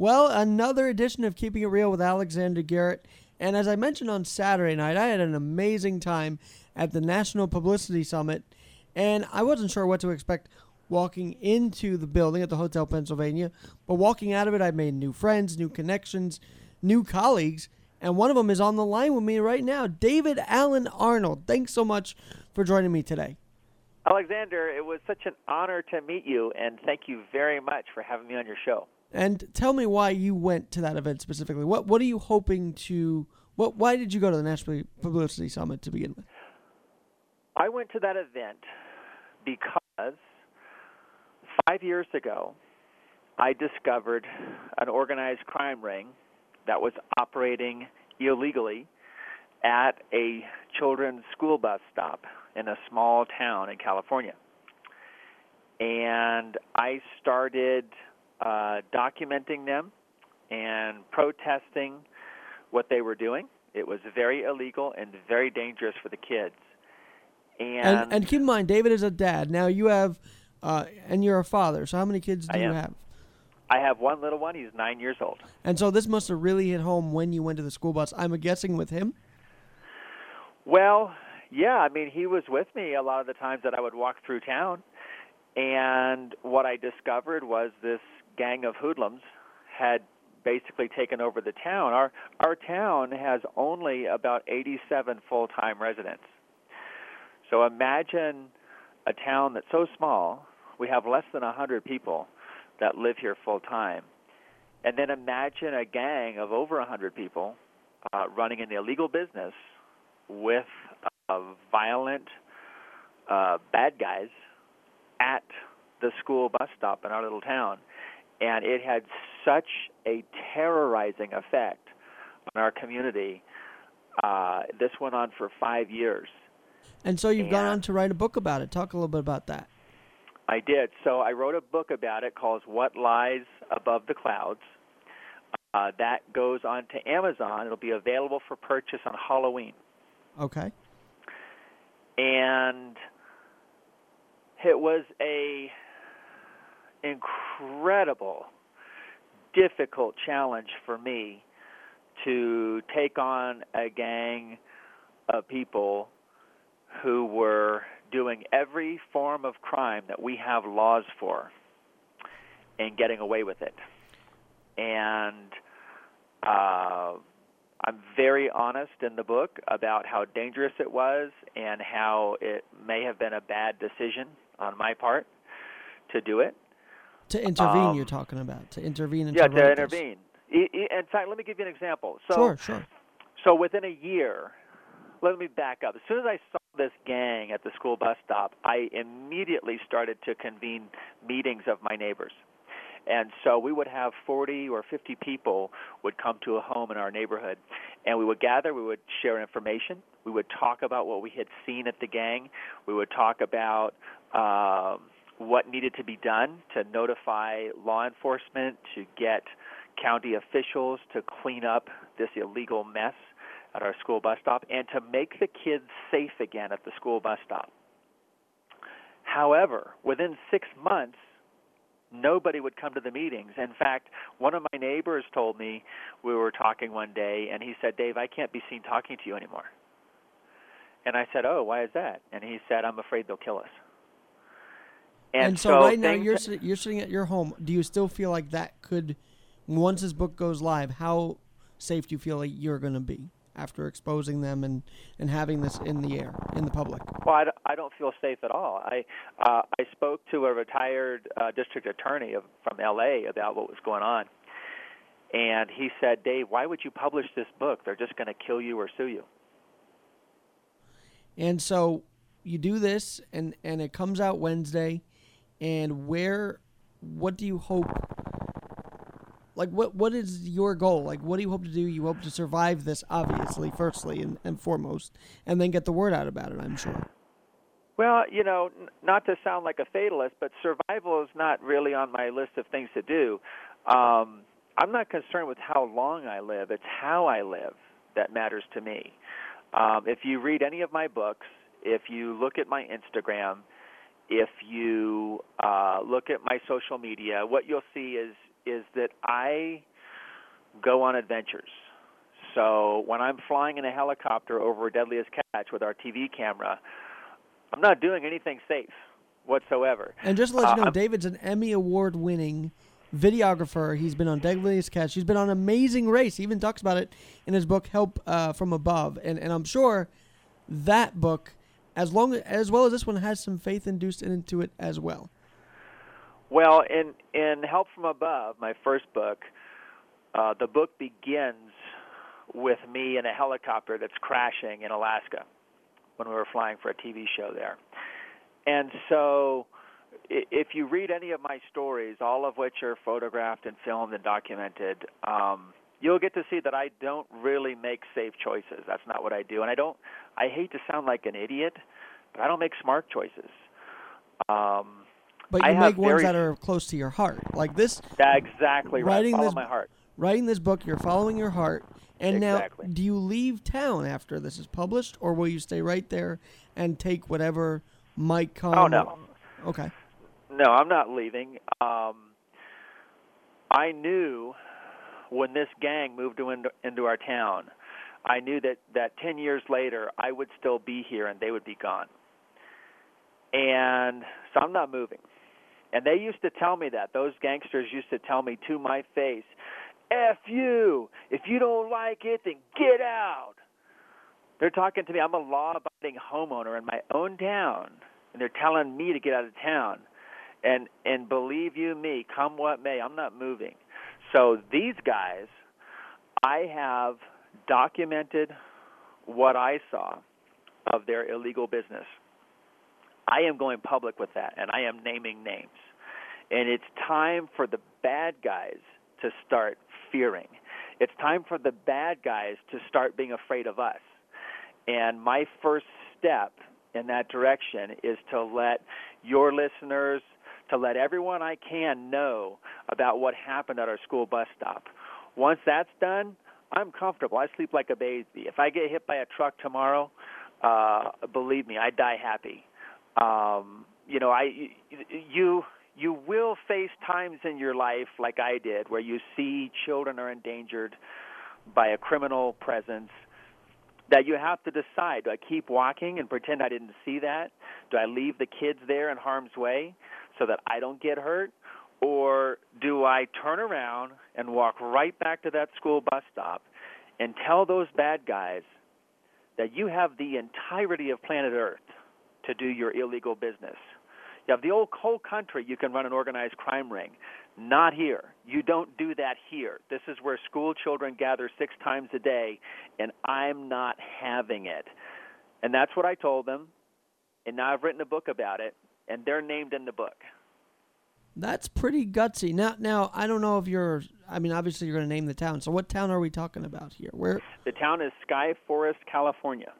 Well, another edition of Keeping It Real with Alexander Garrett. And as I mentioned on Saturday night, I had an amazing time at the National Publicity Summit, and I wasn't sure what to expect walking into the building at the Hotel Pennsylvania. But walking out of it, I made new friends, new connections, new colleagues, and one of them is on the line with me right now, David Alan Arnold. Thanks so much for joining me today. Alexander, it was such an honor to meet you, and thank you very much for having me on your show. And tell me why you went to that event specifically. What What are you hoping to? What Why did you go to the National Publicity Summit to begin with? I went to that event because five years ago, I discovered an organized crime ring that was operating illegally at a children's school bus stop in a small town in California. And I started uh, documenting them and protesting what they were doing. It was very illegal and very dangerous for the kids. And, And, and keep in mind, David is a dad. Now you have, uh, and you're a father. So how many kids do I you am. have? I have one little one. He's nine years old. And so this must have really hit home when you went to the school bus. I'm guessing with him. Well, yeah, I mean, he was with me a lot of the times that I would walk through town. And what I discovered was this gang of hoodlums had basically taken over the town. Our our town has only about 87 full-time residents. So imagine a town that's so small, we have less than 100 people that live here full time. And then imagine a gang of over 100 people uh, running an illegal business with uh, violent uh, bad guys at the school bus stop in our little town. And it had such a terrorizing effect on our community. Uh, this went on for five years. And so you've gone on to write a book about it. Talk a little bit about that. I did. So I wrote a book about it called What Lies Above the Clouds. Uh, that goes on to Amazon. It'll be available for purchase on Halloween. Okay. And it was a incredible, difficult challenge for me to take on a gang of people who were doing every form of crime that we have laws for and getting away with it. And uh, I'm very honest in the book about how dangerous it was and how it may have been a bad decision on my part to do it. To intervene, Um, you're talking about. To intervene and yeah, to to write this. intervene. In fact, let me give you an example. So, Sure, sure. so within a year, let me back up. As soon as I saw this gang at the school bus stop, I immediately started to convene meetings of my neighbors. And so we would have 40 or 50 people would come to a home in our neighborhood, and we would gather. We would share information. We would talk about what we had seen at the gang. We would talk about um, what needed to be done to notify law enforcement, to get county officials to clean up this illegal mess at our school bus stop, and to make the kids safe again at the school bus stop. However, within six months, nobody would come to the meetings. In fact, one of my neighbors told me we were talking one day, and he said, Dave, I can't be seen talking to you anymore. And I said, Oh, why is that? And he said, I'm afraid they'll kill us. And, so, right now you're sit- you're sitting at your home. Do you still feel like that could, once this book goes live, how safe do you feel like you're going to be after exposing them and and having this in the air in the public? Well, I, don't- I don't feel safe at all. I uh, I spoke to a retired uh, district attorney of, from L.A. about what was going on, and he said, "Dave, why would you publish this book? They're just going to kill you or sue you." And so you do this, and and it comes out Wednesday. And where, what do you hope? Like what what is your goal? Like what do you hope to do? You hope to survive this, obviously, firstly and, and foremost, and then get the word out about it. I'm sure. Well, you know, n- not to sound like a fatalist, but survival is not really on my list of things to do. Um, I'm not concerned with how long I live; it's how I live that matters to me. Um, if you read any of my books, if you look at my Instagram, if you uh, look at my social media, what you'll see is is that I go on adventures. So when I'm flying in a helicopter over Deadliest Catch with our TV camera, I'm not doing anything safe whatsoever. And just to let you know, Uh, David's an Emmy Award winning videographer. He's been on Deadliest Catch. He's been on Amazing Race. He even talks about it in his book Help uh, from Above. And and I'm sure that book, as long as well as this one, has some faith induced into it as well. Well, in in Help from Above, my first book, uh, the book begins with me in a helicopter that's crashing in Alaska when we were flying for a TV show there. And so, if you read any of my stories, all of which are photographed and filmed and documented, um, you'll get to see that I don't really make safe choices. That's not what I do, and I don't. I hate to sound like an idiot, but I don't make smart choices. Um, But you have make ones very- that are close to your heart. Like this, exactly right. Writing Follow this- my heart. writing this book, you're following your heart. And Exactly. now, do you leave town after this is published, or will you stay right there and take whatever might come? Oh no, Okay. no, I'm not leaving. Um, I knew when this gang moved into, into our town, I knew that that ten years later I would still be here and they would be gone. And so I'm not moving. And they used to tell me that. Those gangsters used to tell me to my face, F you. If you don't like it, then get out. They're talking to me. I'm a law abiding homeowner in my own town, and they're telling me to get out of town. And and believe you me, come what may, I'm not moving. So these guys, I have documented what I saw of their illegal business. I am going public with that, and I am naming names. And it's time for the bad guys to start fearing. It's time for the bad guys to start being afraid of us. And my first step in that direction is to let your listeners, to let everyone I can know about what happened at our school bus stop. Once that's done, I'm comfortable. I sleep like a baby. If I get hit by a truck tomorrow, uh, believe me, I die happy. Um, you know, I you you will face times in your life like I did where you see children are endangered by a criminal presence that you have to decide do I keep walking and pretend I didn't see that? Do I leave the kids there in harm's way so that I don't get hurt? Or do I turn around and walk right back to that school bus stop and tell those bad guys that you have the entirety of planet Earth to do your illegal business? You have the old whole country you can run an organized crime ring. Not here. You don't do that here. This is where school children gather six times a day, and I'm not having it. And that's what I told them. And now I've written a book about it, and they're named in the book. That's pretty gutsy. Now, now I don't know if you're. I mean, obviously you're going to name the town. So, what town are we talking about here? Where? The town is Sky Forest, California.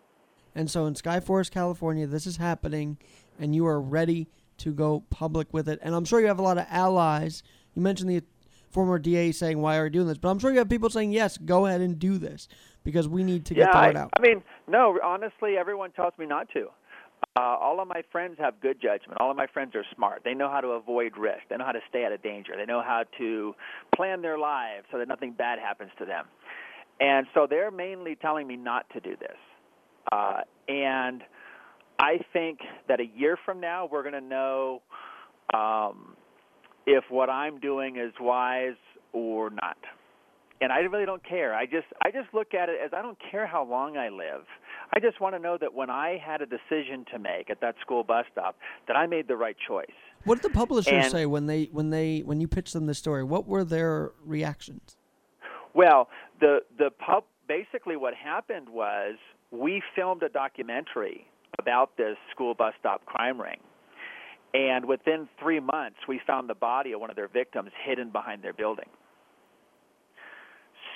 And so, in Sky Forest, California, this is happening, and you are ready to go public with it. And I'm sure you have a lot of allies. You mentioned the former DA saying, "Why are you doing this?" But I'm sure you have people saying, "Yes, go ahead and do this because we need to get yeah, the I, word out." I mean, no, honestly, everyone tells me not to. Uh, all of my friends have good judgment. All of my friends are smart. They know how to avoid risk. They know how to stay out of danger. They know how to plan their lives so that nothing bad happens to them. And so they're mainly telling me not to do this. Uh, and I think that a year from now, we're going to know um, if what I'm doing is wise or not. And I really don't care. I just I just look at it as I don't care how long I live. I just want to know that when I had a decision to make at that school bus stop, that I made the right choice. what did the publishers and- say when they when they when you pitched them the story? What were their reactions? Well, the the pub basically what happened was we filmed a documentary about this school bus stop crime ring. And within 3 months we found the body of one of their victims hidden behind their building.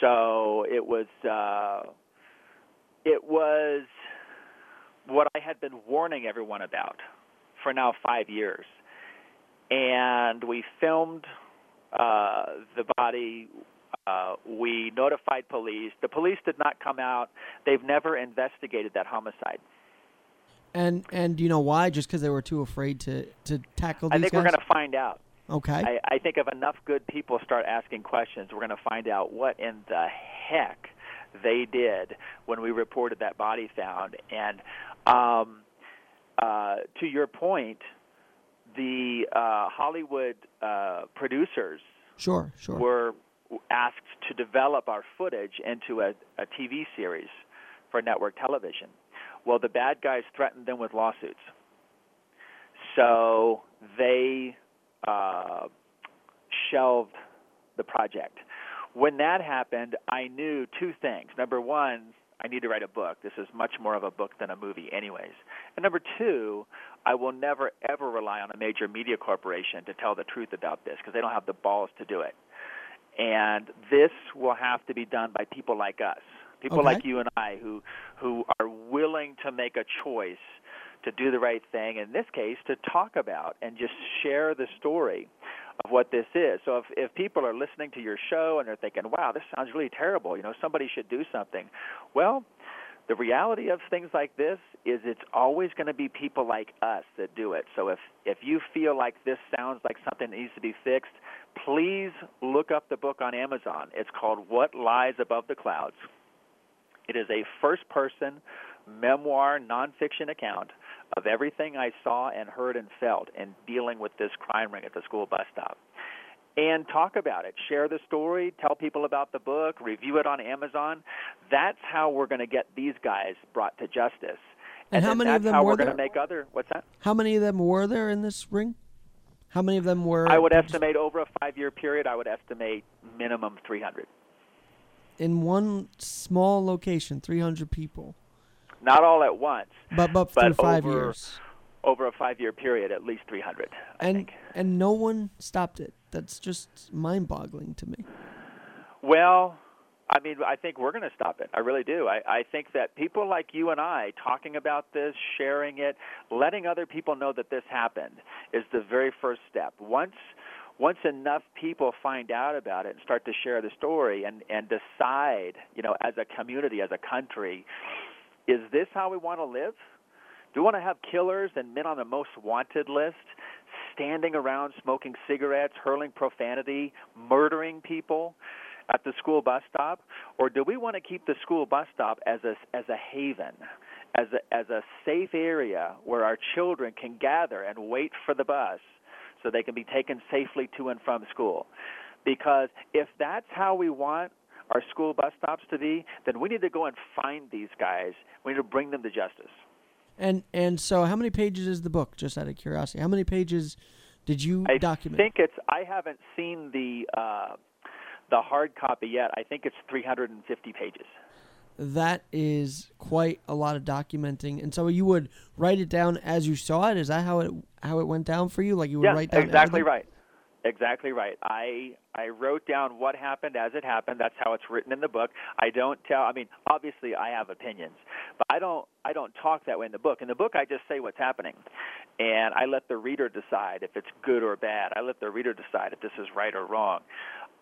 So it was uh it was what I had been warning everyone about for now 5 years. And we filmed uh the body uh, we notified police. The police did not come out. They've never investigated that homicide. And and do you know why? Just because they were too afraid to to tackle I think guys. we're going to find out. Okay. I, I think if enough good people start asking questions, we're going to find out what in the heck they did when we reported that body found. And um, uh, to your point, the uh, Hollywood uh, producers sure, sure. were asked to develop our footage into a, a TV series for network television. Well, the bad guys threatened them with lawsuits. So they shelved the project. When that happened, I knew two things. Number one, I need to write a book. This is much more of a book than a movie, anyways. And number two, I will never ever rely on a major media corporation to tell the truth about this because they don't have the balls to do it. And this will have to be done by people like us, people Okay. like you and I, who who are willing to make a choice to do the right thing. In this case, to talk about and just share the story of what this is. So if if people are listening to your show and they're thinking, "Wow, this sounds really terrible," you know, somebody should do something. Well, the reality of things like this is it's always going to be people like us that do it. So if if you feel like this sounds like something that needs to be fixed, please look up the book on Amazon. It's called What Lies Above the Clouds. It is a first person memoir nonfiction account of everything I saw and heard and felt in dealing with this crime ring at the school bus stop. And talk about it. Share the story. Tell people about the book. Review it on Amazon. That's how we're going to get these guys brought to justice. And how many of them how were we're going to make other. What's that? How many of them were there in this ring? How many of them were? I would estimate over a five-year period. I would estimate minimum 300. in one small location, 300 people, Not all at once. but but, But five over- years, Over a five-year period, at least 300. I and think. and no one stopped it. That's just mind-boggling to me. Well, I mean, I think we're going to stop it. I really do. I, I think that people like you and I talking about this, sharing it, letting other people know that this happened is the very first step. Once once enough people find out about it and start to share the story and and decide, you know, as a community, as a country, is this how we want to live? Do we want to have killers and men on the most wanted list standing around smoking cigarettes, hurling profanity, murdering people at the school bus stop? Or do we want to keep the school bus stop as a, as a haven, as a, as a safe area where our children can gather and wait for the bus so they can be taken safely to and from school? Because if that's how we want our school bus stops to be, then we need to go and find these guys. We need to bring them to justice. And and so, how many pages is the book? Just out of curiosity, how many pages did you I document? I think it's. I haven't seen the uh, the hard copy yet. I think it's 350 pages. that is quite a lot of documenting. And so, you would write it down as you saw it. Is that how it how it went down for you? Like you would yeah, write down exactly everything? right. Exactly right. I I wrote down what happened as it happened. That's how it's written in the book. I don't tell. I mean, obviously, I have opinions, but I don't. I don't talk that way in the book. In the book, I just say what's happening, and I let the reader decide if it's good or bad. I let the reader decide if this is right or wrong.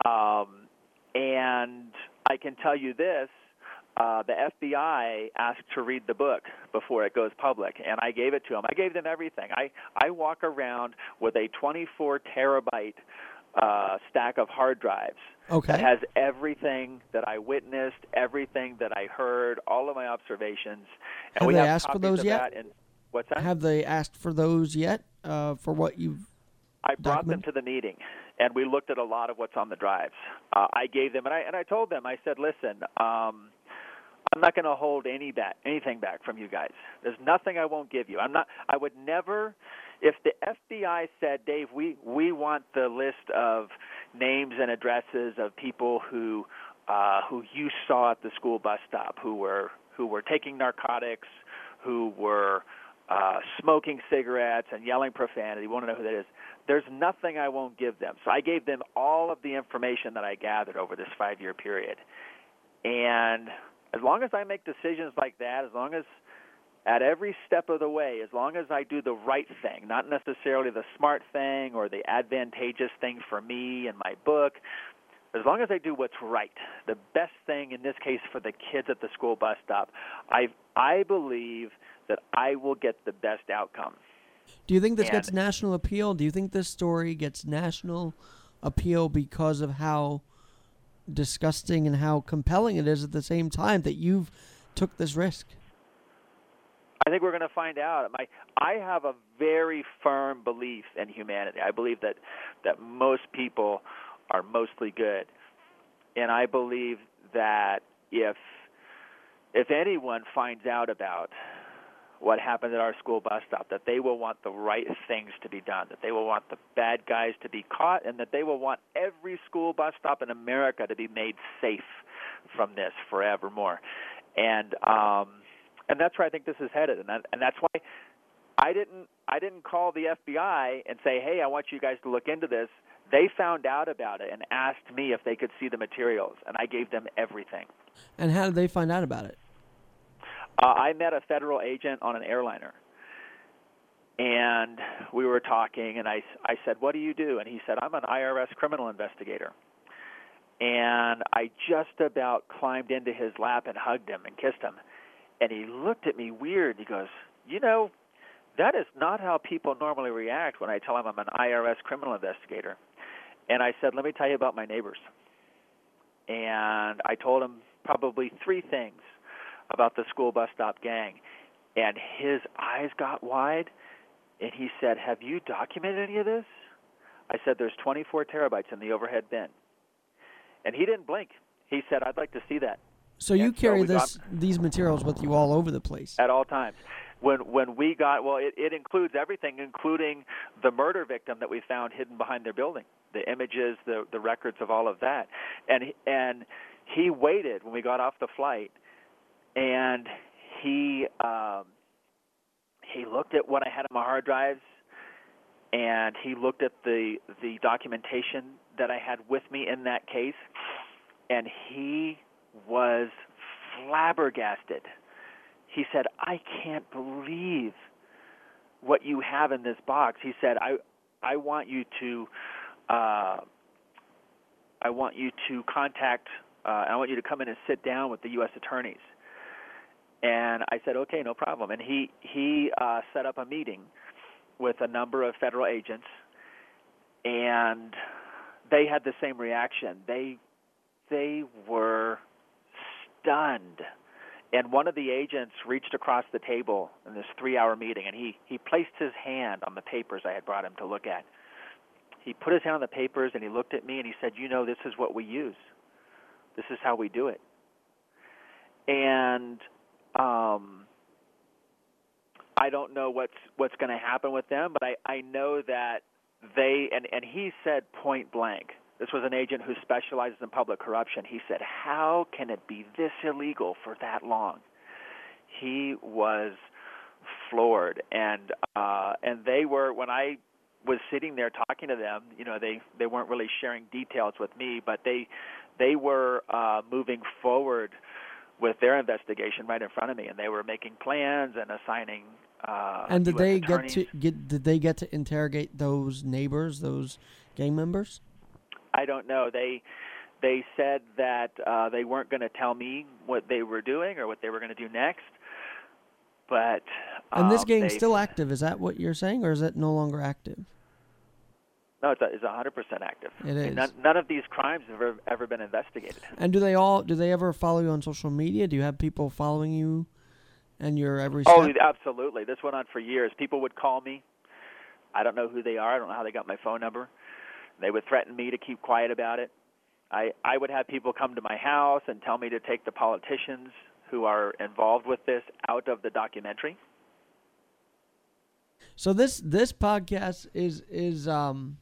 Um, and I can tell you this: uh, the FBI asked to read the book before it goes public, and I gave it to them. I gave them everything. I I walk around with a 24 terabyte uh, stack of hard drives Okay. that has everything that I witnessed, everything that I heard, all of my observations. And Have we they have asked for those yet? And what's that? Have they asked for those yet? Uh, for what you've I brought them to the meeting, and we looked at a lot of what's on the drives. Uh, I gave them, and I and I told them, I said, listen. Um, I'm not going to hold any back, anything back from you guys. There's nothing I won't give you. I'm not. I would never. If the FBI said, Dave, we we want the list of names and addresses of people who uh, who you saw at the school bus stop, who were who were taking narcotics, who were uh, smoking cigarettes and yelling profanity. Want to know who that is? There's nothing I won't give them. So I gave them all of the information that I gathered over this five-year period, and as long as I make decisions like that, as long as at every step of the way, as long as I do the right thing, not necessarily the smart thing or the advantageous thing for me and my book, as long as I do what's right, the best thing in this case for the kids at the school bus stop, I I believe that I will get the best outcome. Do you think this And- gets national appeal? Do you think this story gets national appeal because of how disgusting and how compelling it is at the same time that you've took this risk? I think we're going to find out. My, I have a very firm belief in humanity. I believe that that most people are mostly good, and I believe that if if anyone finds out about what happened at our school bus stop, that they will want the right things to be done, that they will want the bad guys to be caught, and that they will want every school bus stop in America to be made safe from this forevermore. And um, and that's where I think this is headed, and that, and that's why I didn't I didn't call the FBI and say, hey, I want you guys to look into this. They found out about it and asked me if they could see the materials, and I gave them everything. And how did they find out about it? Uh, I met a federal agent on an airliner, and we were talking, and I, I said, What do you do? And he said, I'm an IRS criminal investigator. And I just about climbed into his lap and hugged him and kissed him. And he looked at me weird. He goes, You know, that is not how people normally react when I tell them I'm an IRS criminal investigator. And I said, Let me tell you about my neighbors. And I told him probably three things about the school bus stop gang. And his eyes got wide, and he said, Have you documented any of this? I said, There's 24 terabytes in the overhead bin. And he didn't blink. He said, I'd like to see that So you And so carry got- these materials with you all over the place. at all times. When when we got well, it, it includes everything, including the murder victim that we found hidden behind their building, the images, the the records of all of that, and and he waited when we got off the flight, and he um, he looked at what I had on my hard drives, and he looked at the the documentation that I had with me in that case, and he was flabbergasted he said, "I can't believe what you have in this box." He said, "I I want you to uh, I want you to contact uh, I want you to come in and sit down with the U.S. attorneys." And I said, "Okay, no problem." And he he uh, set up a meeting with a number of federal agents, and they had the same reaction. They they were stunned and one of the agents reached across the table in this three-hour meeting, and he he placed his hand on the papers I had brought him to look at. He put his hand on the papers, and he looked at me, and he said, "You know, this is what we use. This is how we do it." And um, I don't know what's what's going to happen with them, but I I know that they and and he said point blank. This was an agent who specializes in public corruption. He said, "How can it be this illegal for that long?" He was floored, and uh, and they were when I was sitting there talking to them. You know, they they weren't really sharing details with me, but they they were uh, moving forward with their investigation right in front of me, and they were making plans and assigning. Uh, And did US they get to get did they get to interrogate those neighbors, those gang members? I don't know. They they said that uh, they weren't going to tell me what they were doing or what they were going to do next. But And this um, gang's still active. Is that what you're saying, or is it no longer active? No, it's a, it's hundred percent active. It is. None, none of these crimes have ever, ever been investigated. And do they all? Do they ever follow you on social media? Do you have people following you, and your every step? Oh, absolutely. This went on for years. People would call me. I don't know who they are. I don't know how they got my phone number. They would threaten me to keep quiet about it. I I would have people come to my house and tell me to take the politicians who are involved with this out of the documentary. So this this podcast is is um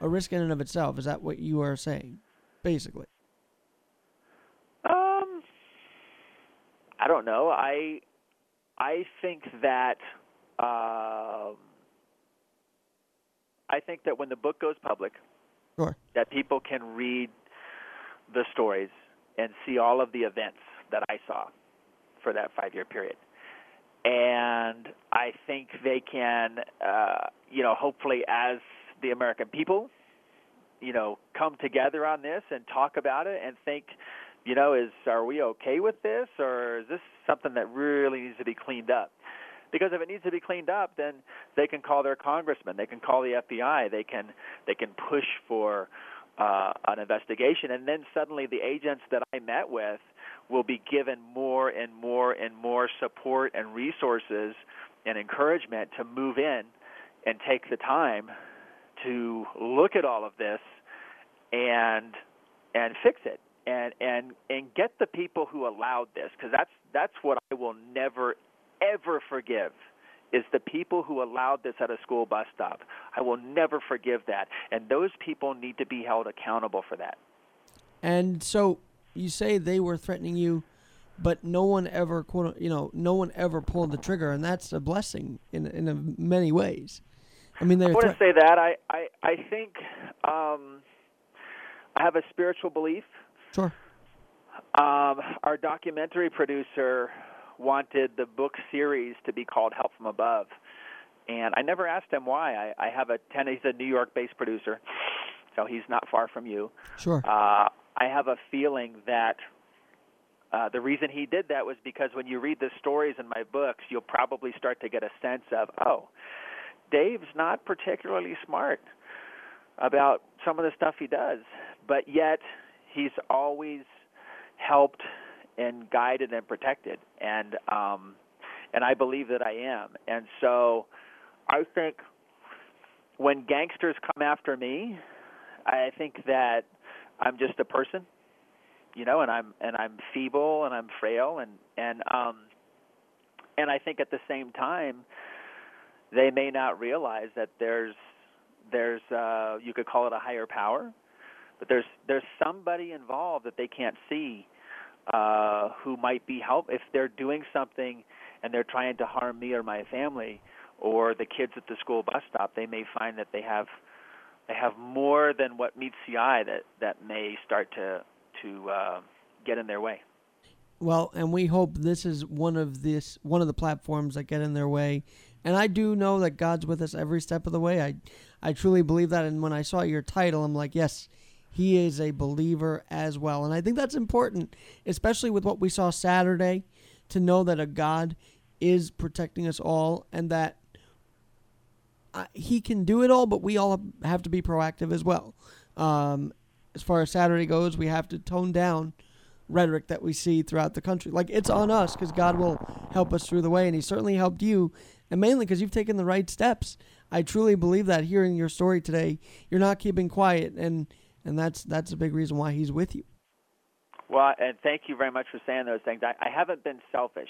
a risk in and of itself. Is that what you are saying, basically? Um, I don't know. I I think that um, I think that when the book goes public, Sure. that people can read the stories and see all of the events that I saw for that five-year period. And I think they can, uh, you know, hopefully as the American people, you know, come together on this and talk about it and think, you know, is are we okay with this or is this something that really needs to be cleaned up? because if it needs to be cleaned up, then they can call their congressman, they can call the FBI, they can they can push for uh, an investigation, and then suddenly the agents that I met with will be given more and more and more support and resources and encouragement to move in and take the time to look at all of this and and fix it and and and get the people who allowed this because that's that's what I will never ever forgive is the people who allowed this at a school bus stop. I will never forgive that. And those people need to be held accountable for that. And so you say they were threatening you, but no one ever, quote, you know, no one ever pulled the trigger, and that's a blessing in in many ways. I mean, I want to say that I I I think um, I have a spiritual belief. Sure. Um, our documentary producer wanted the book series to be called Help from Above. And I never asked him why. I, I have a ten. He's a New York-based producer, so he's not far from you. Sure. Uh, I have a feeling that uh, the reason he did that was because when you read the stories in my books, you'll probably start to get a sense of, oh, Dave's not particularly smart about some of the stuff he does, but yet he's always helped and guided and protected and um and I believe that I am. And so I think when gangsters come after me, I think that I'm just a person, you know, and I'm and I'm feeble and I'm frail and and um and I think at the same time they may not realize that there's there's uh you could call it a higher power, but there's there's somebody involved that they can't see uh, who might be help if they're doing something and they're trying to harm me or my family or the kids at the school bus stop. They may find that they have they have more than what meets the eye that that may start to to uh, get in their way. Well, and we hope this is one of this one of the platforms that get in their way. And I do know that God's with us every step of the way. I I truly believe that and when I saw your title, I'm like, yes, he is a believer as well. And I think that's important, especially with what we saw Saturday, to know that a God is protecting us all and that uh, he can do it all, but we all have to be proactive as well. Um, as far as Saturday goes, we have to tone down rhetoric that we see throughout the country. Like it's on us because God will help us through the way, and He certainly helped you, and mainly because you've taken the right steps. I truly believe that hearing your story today, you're not keeping quiet, and and that's that's a big reason why He's with you. Well, and thank you very much for saying those things. I, I haven't been selfish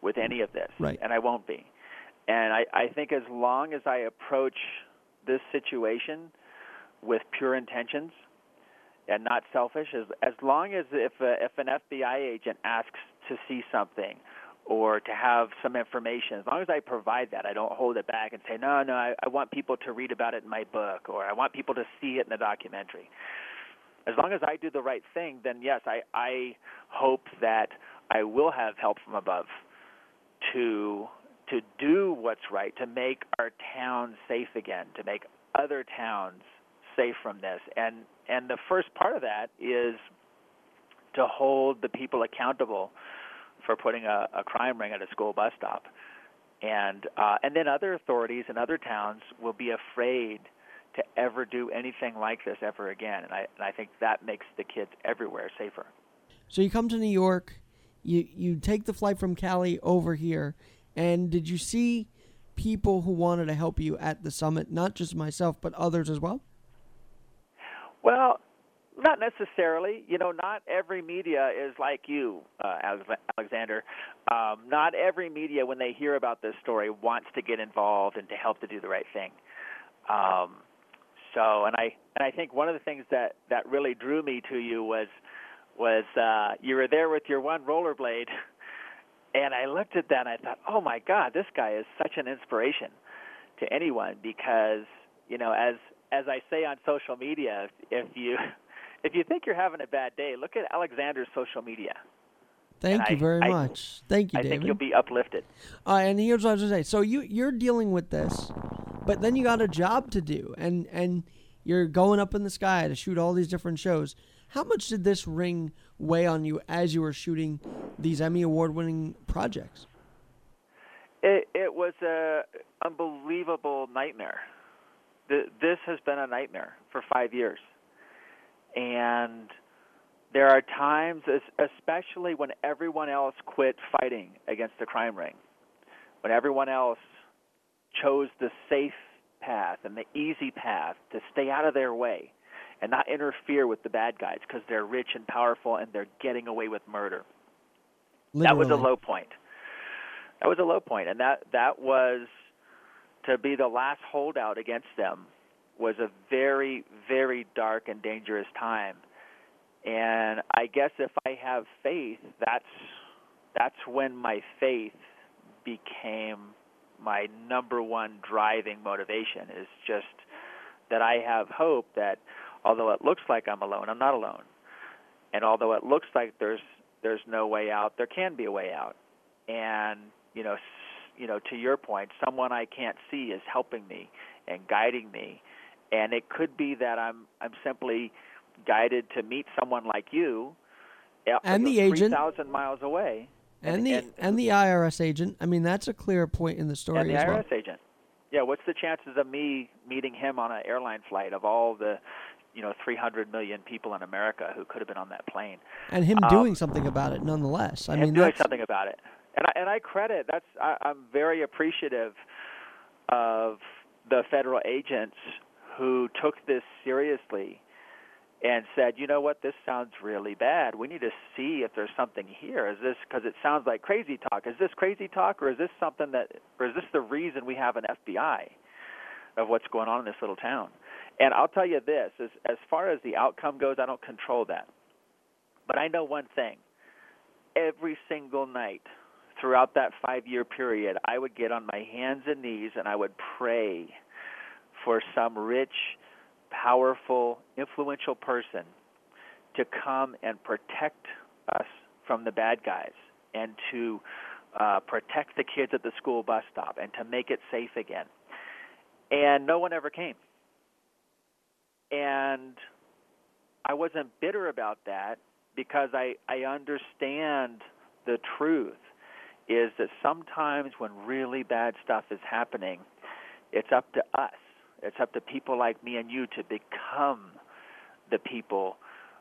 with any of this, right. and I won't be. And I, I think as long as I approach this situation with pure intentions and not selfish, as, as long as if, a, if an FBI agent asks to see something or to have some information, as long as I provide that, I don't hold it back and say, no, no, I, I want people to read about it in my book or I want people to see it in the documentary. As long as I do the right thing, then yes, I, I hope that I will have help from above to to do what's right, to make our town safe again, to make other towns safe from this. And and the first part of that is to hold the people accountable for putting a, a crime ring at a school bus stop. And uh, and then other authorities in other towns will be afraid to ever do anything like this ever again. And I and I think that makes the kids everywhere safer. So you come to New York, you you take the flight from Cali over here, and did you see people who wanted to help you at the summit? Not just myself, but others as well. Well, not necessarily. You know, not every media is like you, uh, Alexander. Um, not every media, when they hear about this story, wants to get involved and to help to do the right thing. Um, so, and I and I think one of the things that that really drew me to you was was uh, you were there with your one rollerblade, and I looked at that and I thought, oh my God, this guy is such an inspiration to anyone because you know, as as I say on social media, if you if you think you're having a bad day, look at Alexander's social media. Thank and you I, very I, much. Thank you, I David. think you'll be uplifted. Uh, and here's what I was going to say. So you you're dealing with this, but then you got a job to do, and and you're going up in the sky to shoot all these different shows. How much did this ring weigh on you as you were shooting these Emmy award winning projects? It it was a unbelievable nightmare. This has been a nightmare for five years, and there are times, especially when everyone else quit fighting against the crime ring, when everyone else chose the safe path and the easy path to stay out of their way and not interfere with the bad guys because they're rich and powerful and they're getting away with murder. Literally. That was a low point. That was a low point, and that that was to be the last holdout against them was a very very dark and dangerous time. And I guess if I have faith, that's that's when my faith became my number one driving motivation is just that I have hope that although it looks like I'm alone, I'm not alone. And although it looks like there's there's no way out, there can be a way out. And you know, you know, to your point, someone I can't see is helping me and guiding me. And it could be that I'm I'm simply guided to meet someone like you, and the agent, thousand miles away, and, and the and, and, the IRS agent. I mean, that's a clear point in the story. And the IRS well. agent. Yeah, what's the chances of me meeting him on an airline flight of all the, you know, 300 million people in America who could have been on that plane, and him um, doing something about it, nonetheless. I mean, doing something about it, and I, and I credit. That's I, I'm very appreciative of the federal agents who took this seriously and said, you know what, this sounds really bad. We need to see if there's something here. Is this because it sounds like crazy talk? Is this crazy talk, or is this something that, or is this the reason we have an FBI of what's going on in this little town? And I'll tell you this: as as far as the outcome goes, I don't control that, but I know one thing. Every single night throughout that five-year period, I would get on my hands and knees and I would pray for some rich powerful, influential person to come and protect us from the bad guys and to uh, protect the kids at the school bus stop and to make it safe again. And no one ever came. And I wasn't bitter about that because I, I understand the truth is that sometimes when really bad stuff is happening, it's up to us it's up to people like me and you to become the people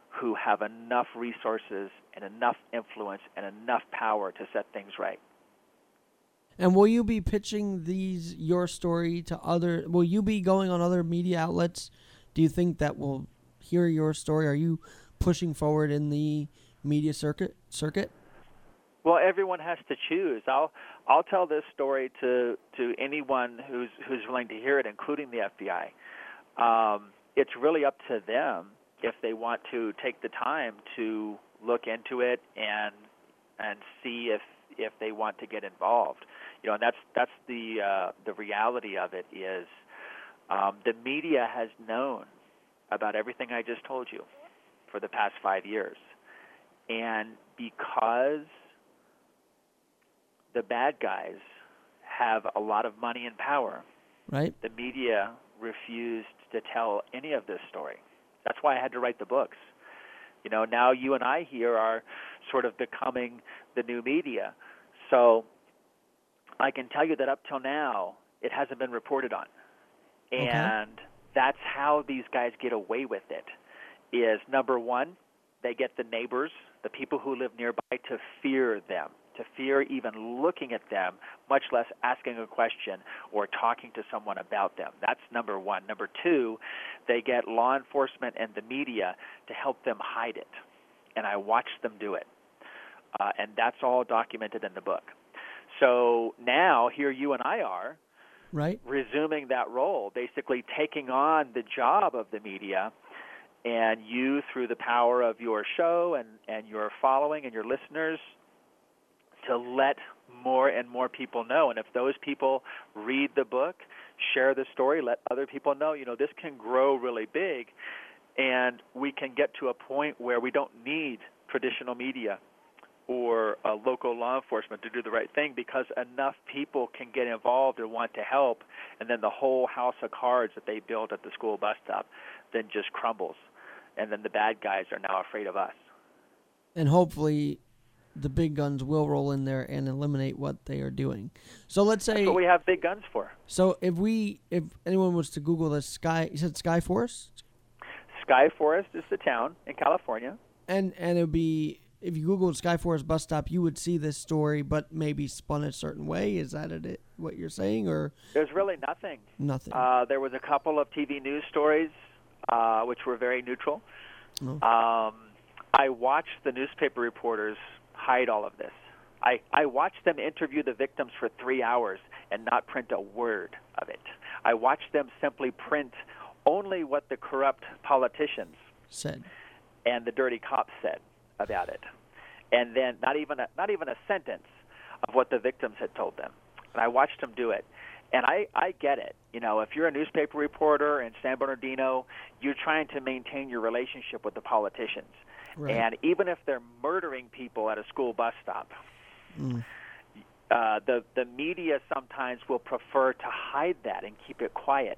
who have enough resources and enough influence and enough power to set things right. And will you be pitching these your story to other will you be going on other media outlets? Do you think that will hear your story? Are you pushing forward in the media circuit circuit? Well, everyone has to choose. I'll I'll tell this story to to anyone who's who's willing to hear it, including the FBI. Um, it's really up to them if they want to take the time to look into it and and see if if they want to get involved. You know, and that's that's the uh, the reality of it is um, the media has known about everything I just told you for the past five years, and because the bad guys have a lot of money and power. Right. The media refused to tell any of this story. That's why I had to write the books. You know, now you and I here are sort of becoming the new media. So I can tell you that up till now, it hasn't been reported on. And okay. that's how these guys get away with it. Is number one, they get the neighbors, the people who live nearby, to fear them to fear even looking at them, much less asking a question or talking to someone about them. That's number one. Number two, they get law enforcement and the media to help them hide it. And I watch them do it. Uh, and that's all documented in the book. So now, here you and I are, right, resuming that role, basically taking on the job of the media and you through the power of your show and, and your following and your listeners to let more and more people know. And if those people read the book, share the story, let other people know, you know, this can grow really big and we can get to a point where we don't need traditional media or local law enforcement to do the right thing because enough people can get involved and want to help, and then the whole house of cards that they built at the school bus stop then just crumbles, and then the bad guys are now afraid of us. And hopefully, the big guns will roll in there and eliminate what they are doing. So let's say That's what we have big guns for. So if we if anyone was to Google the Sky, you said Sky Forest, Sky Forest is the town in California. and and it would be if you Googled Sky Forest bus stop, you would see this story, but maybe spun a certain way. Is that it? What you're saying, or There's really nothing. nothing? Uh, there was a couple of TV news stories uh, which were very neutral. Oh. Um, I watched the newspaper reporters hide all of this. I, I watched them interview the victims for three hours and not print a word of it. I watched them simply print only what the corrupt politicians said. and the dirty cops said about it, and then not even a, not even a sentence of what the victims had told them. And I watched them do it, and I I get it. You know, if you're a newspaper reporter in San Bernardino, you're trying to maintain your relationship with the politicians, Right. and even if they're murdering people at a school bus stop. Mm. Uh, the the media sometimes will prefer to hide that and keep it quiet,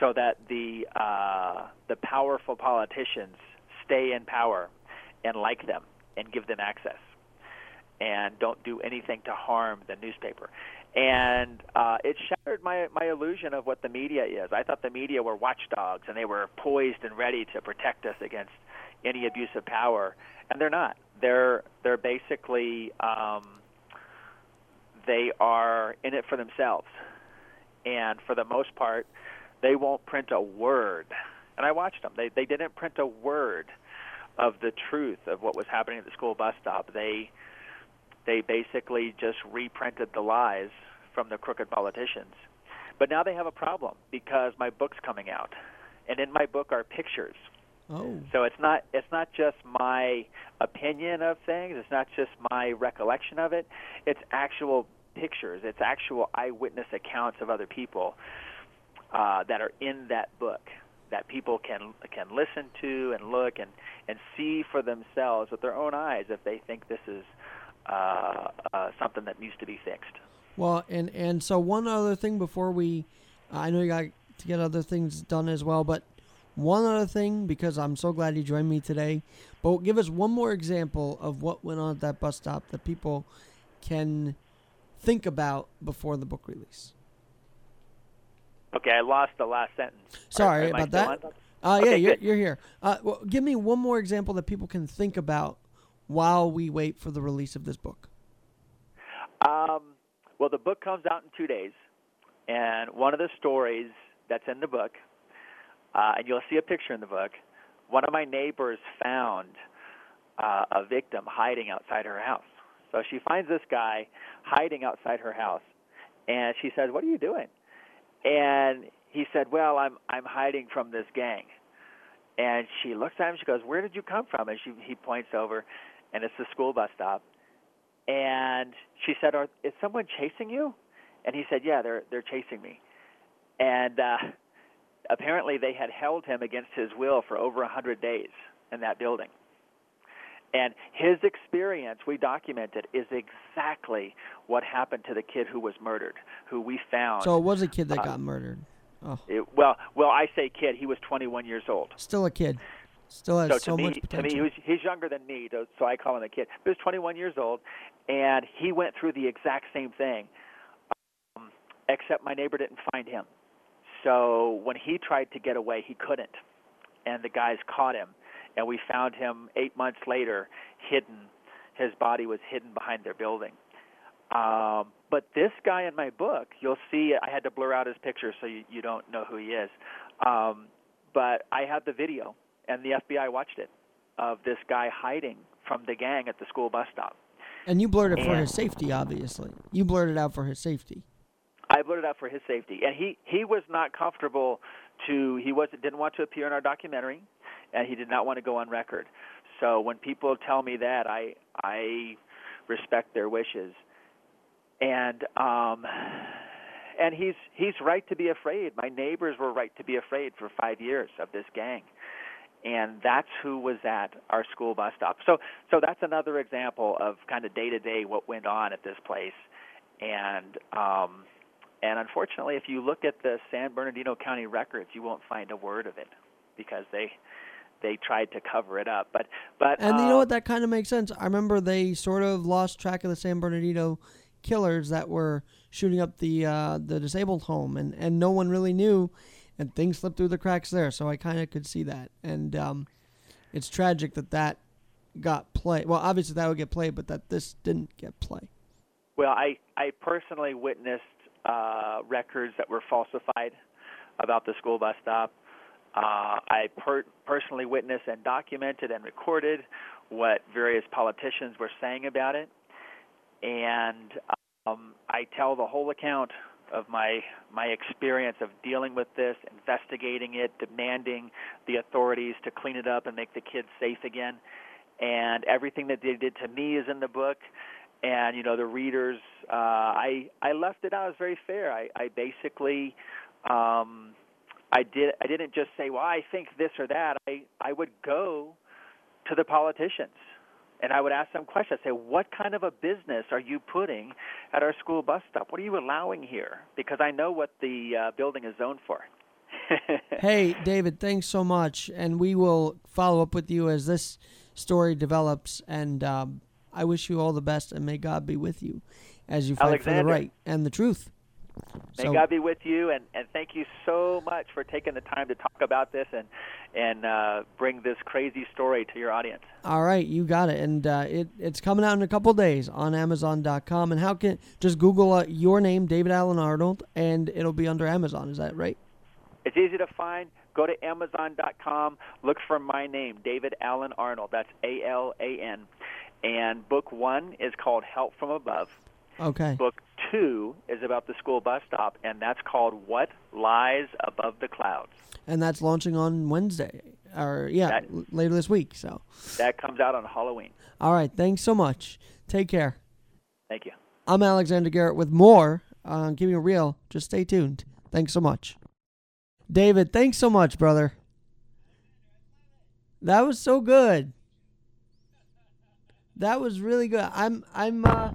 so that the uh, the powerful politicians stay in power and like them and give them access, and don't do anything to harm the newspaper. And uh, it shattered my my illusion of what the media is. I thought the media were watchdogs and they were poised and ready to protect us against any abuse of power, and they're not. They're they're basically um, they are in it for themselves, and for the most part, they won't print a word. And I watched them; they they didn't print a word of the truth of what was happening at the school bus stop. They they basically just reprinted the lies from the crooked politicians. But now they have a problem because my book's coming out, and in my book are pictures. Oh, So it's not it's not just my opinion of things. It's not just my recollection of it. It's actual pictures. It's actual eyewitness accounts of other people uh, that are in that book that people can can listen to and look and and see for themselves with their own eyes if they think this is uh, uh, something that needs to be fixed. well, and and so one other thing before we, I know you got to get other things done as well, but one other thing because I'm so glad you joined me today. But give us one more example of what went on at that bus stop that people can think about before the book release. Okay, I lost the last sentence. Sorry Am about that. Uh, yeah, you're, you're here. Uh, well, give me one more example that people can think about while we wait for the release of this book. Um, well, the book comes out in two days, and one of the stories that's in the book, uh, and you'll see a picture in the book. One of my neighbors found uh, a victim hiding outside her house. So she finds this guy hiding outside her house, and she says, "What are you doing?" And he said, "Well, I'm I'm hiding from this gang." And she looks at him. She goes, "Where did you come from?" And she he points over, and it's the school bus stop. And she said, Are, "Is someone chasing you?" And he said, "Yeah, they're they're chasing me." And uh, apparently, they had held him against his will for over a hundred days in that building. And his experience, we documented, is exactly what happened to the kid who was murdered, who we found. So it was a kid that Uh, got murdered. Oh, It- well, well, I say kid. He was 21 years old. still a kid. Still has so so, to much me, to potential. me, he was, he's younger than me, so- I call him a kid. But he was 21 years old, and he went through the exact same thing, um, except my neighbor didn't find him. So when he tried to get away, he couldn't, and the guys caught him, and we found him eight months later, hidden. His body was hidden behind their building. Um, but this guy in my book, you'll see, I had to blur out his picture so you, you don't know who he is. Um, but I have the video, and the FBI watched it, of this guy hiding from the gang at the school bus stop. and you blurred it for and- his safety, obviously. You blurred it out for his safety. I blurted out for his safety, and he he was not comfortable to he was didn't want to appear in our documentary, and he did not want to go on record. So when people tell me that, I I respect their wishes, and um, and he's he's right to be afraid. My neighbors were right to be afraid for five years of this gang, and that's who was at our school bus stop. So so that's another example of kind of day to day what went on at this place, and um, and unfortunately, if you look at the San Bernardino County records, you won't find a word of it because they they tried to cover it up. But but And you um, know what? That kind of makes sense. I remember they sort of lost track of the San Bernardino killers that were shooting up the uh, the disabled home, and, and no one really knew, and things slipped through the cracks there. So I kind of could see that, and um, it's tragic that that got play. Well, obviously that would get played, but that this didn't get play. Well, I I personally witnessed uh, records that were falsified about the school bus stop. Uh, I per- personally witnessed and documented and recorded what various politicians were saying about it, and um, I tell the whole account of my my experience of dealing with this, investigating it, demanding the authorities to clean it up and make the kids safe again. And everything that they did to me is in the book. And you know the readers, uh, I I left it out as very fair. I, I basically um, I did I didn't just say, well, I think this or that. I I would go to the politicians and I would ask them questions. I'd say, what kind of a business are you putting at our school bus stop? What are you allowing here? Because I know what the uh, building is zoned for. hey, David, thanks so much, and we will follow up with you as this story develops. And um, I wish you all the best, and may God be with you as you fight for the right and the truth. May So- God be with you, and, and thank you so much for taking the time to talk about this and and uh, bring this crazy story to your audience. All right, you got it, and uh, it it's coming out in a couple days on Amazon.com. And how can just Google uh, your name, David Alan Arnold, and it'll be under Amazon. Is that right? It's easy to find. Go to Amazon.com. Look for my name, David Alan Arnold. That's A L A N. And book one is called Help from Above. Okay. Book two is about the school bus stop, and that's called What Lies Above the Clouds. And that's launching on Wednesday, or yeah, That- later this week. So, That comes out on Halloween. all right, thanks so much. Take care. Thank you. I'm Alexander Garrett with more on Keeping It Real. Just stay tuned. Thanks so much. David, thanks so much, brother. That was so good. That was really good. I'm I'm uh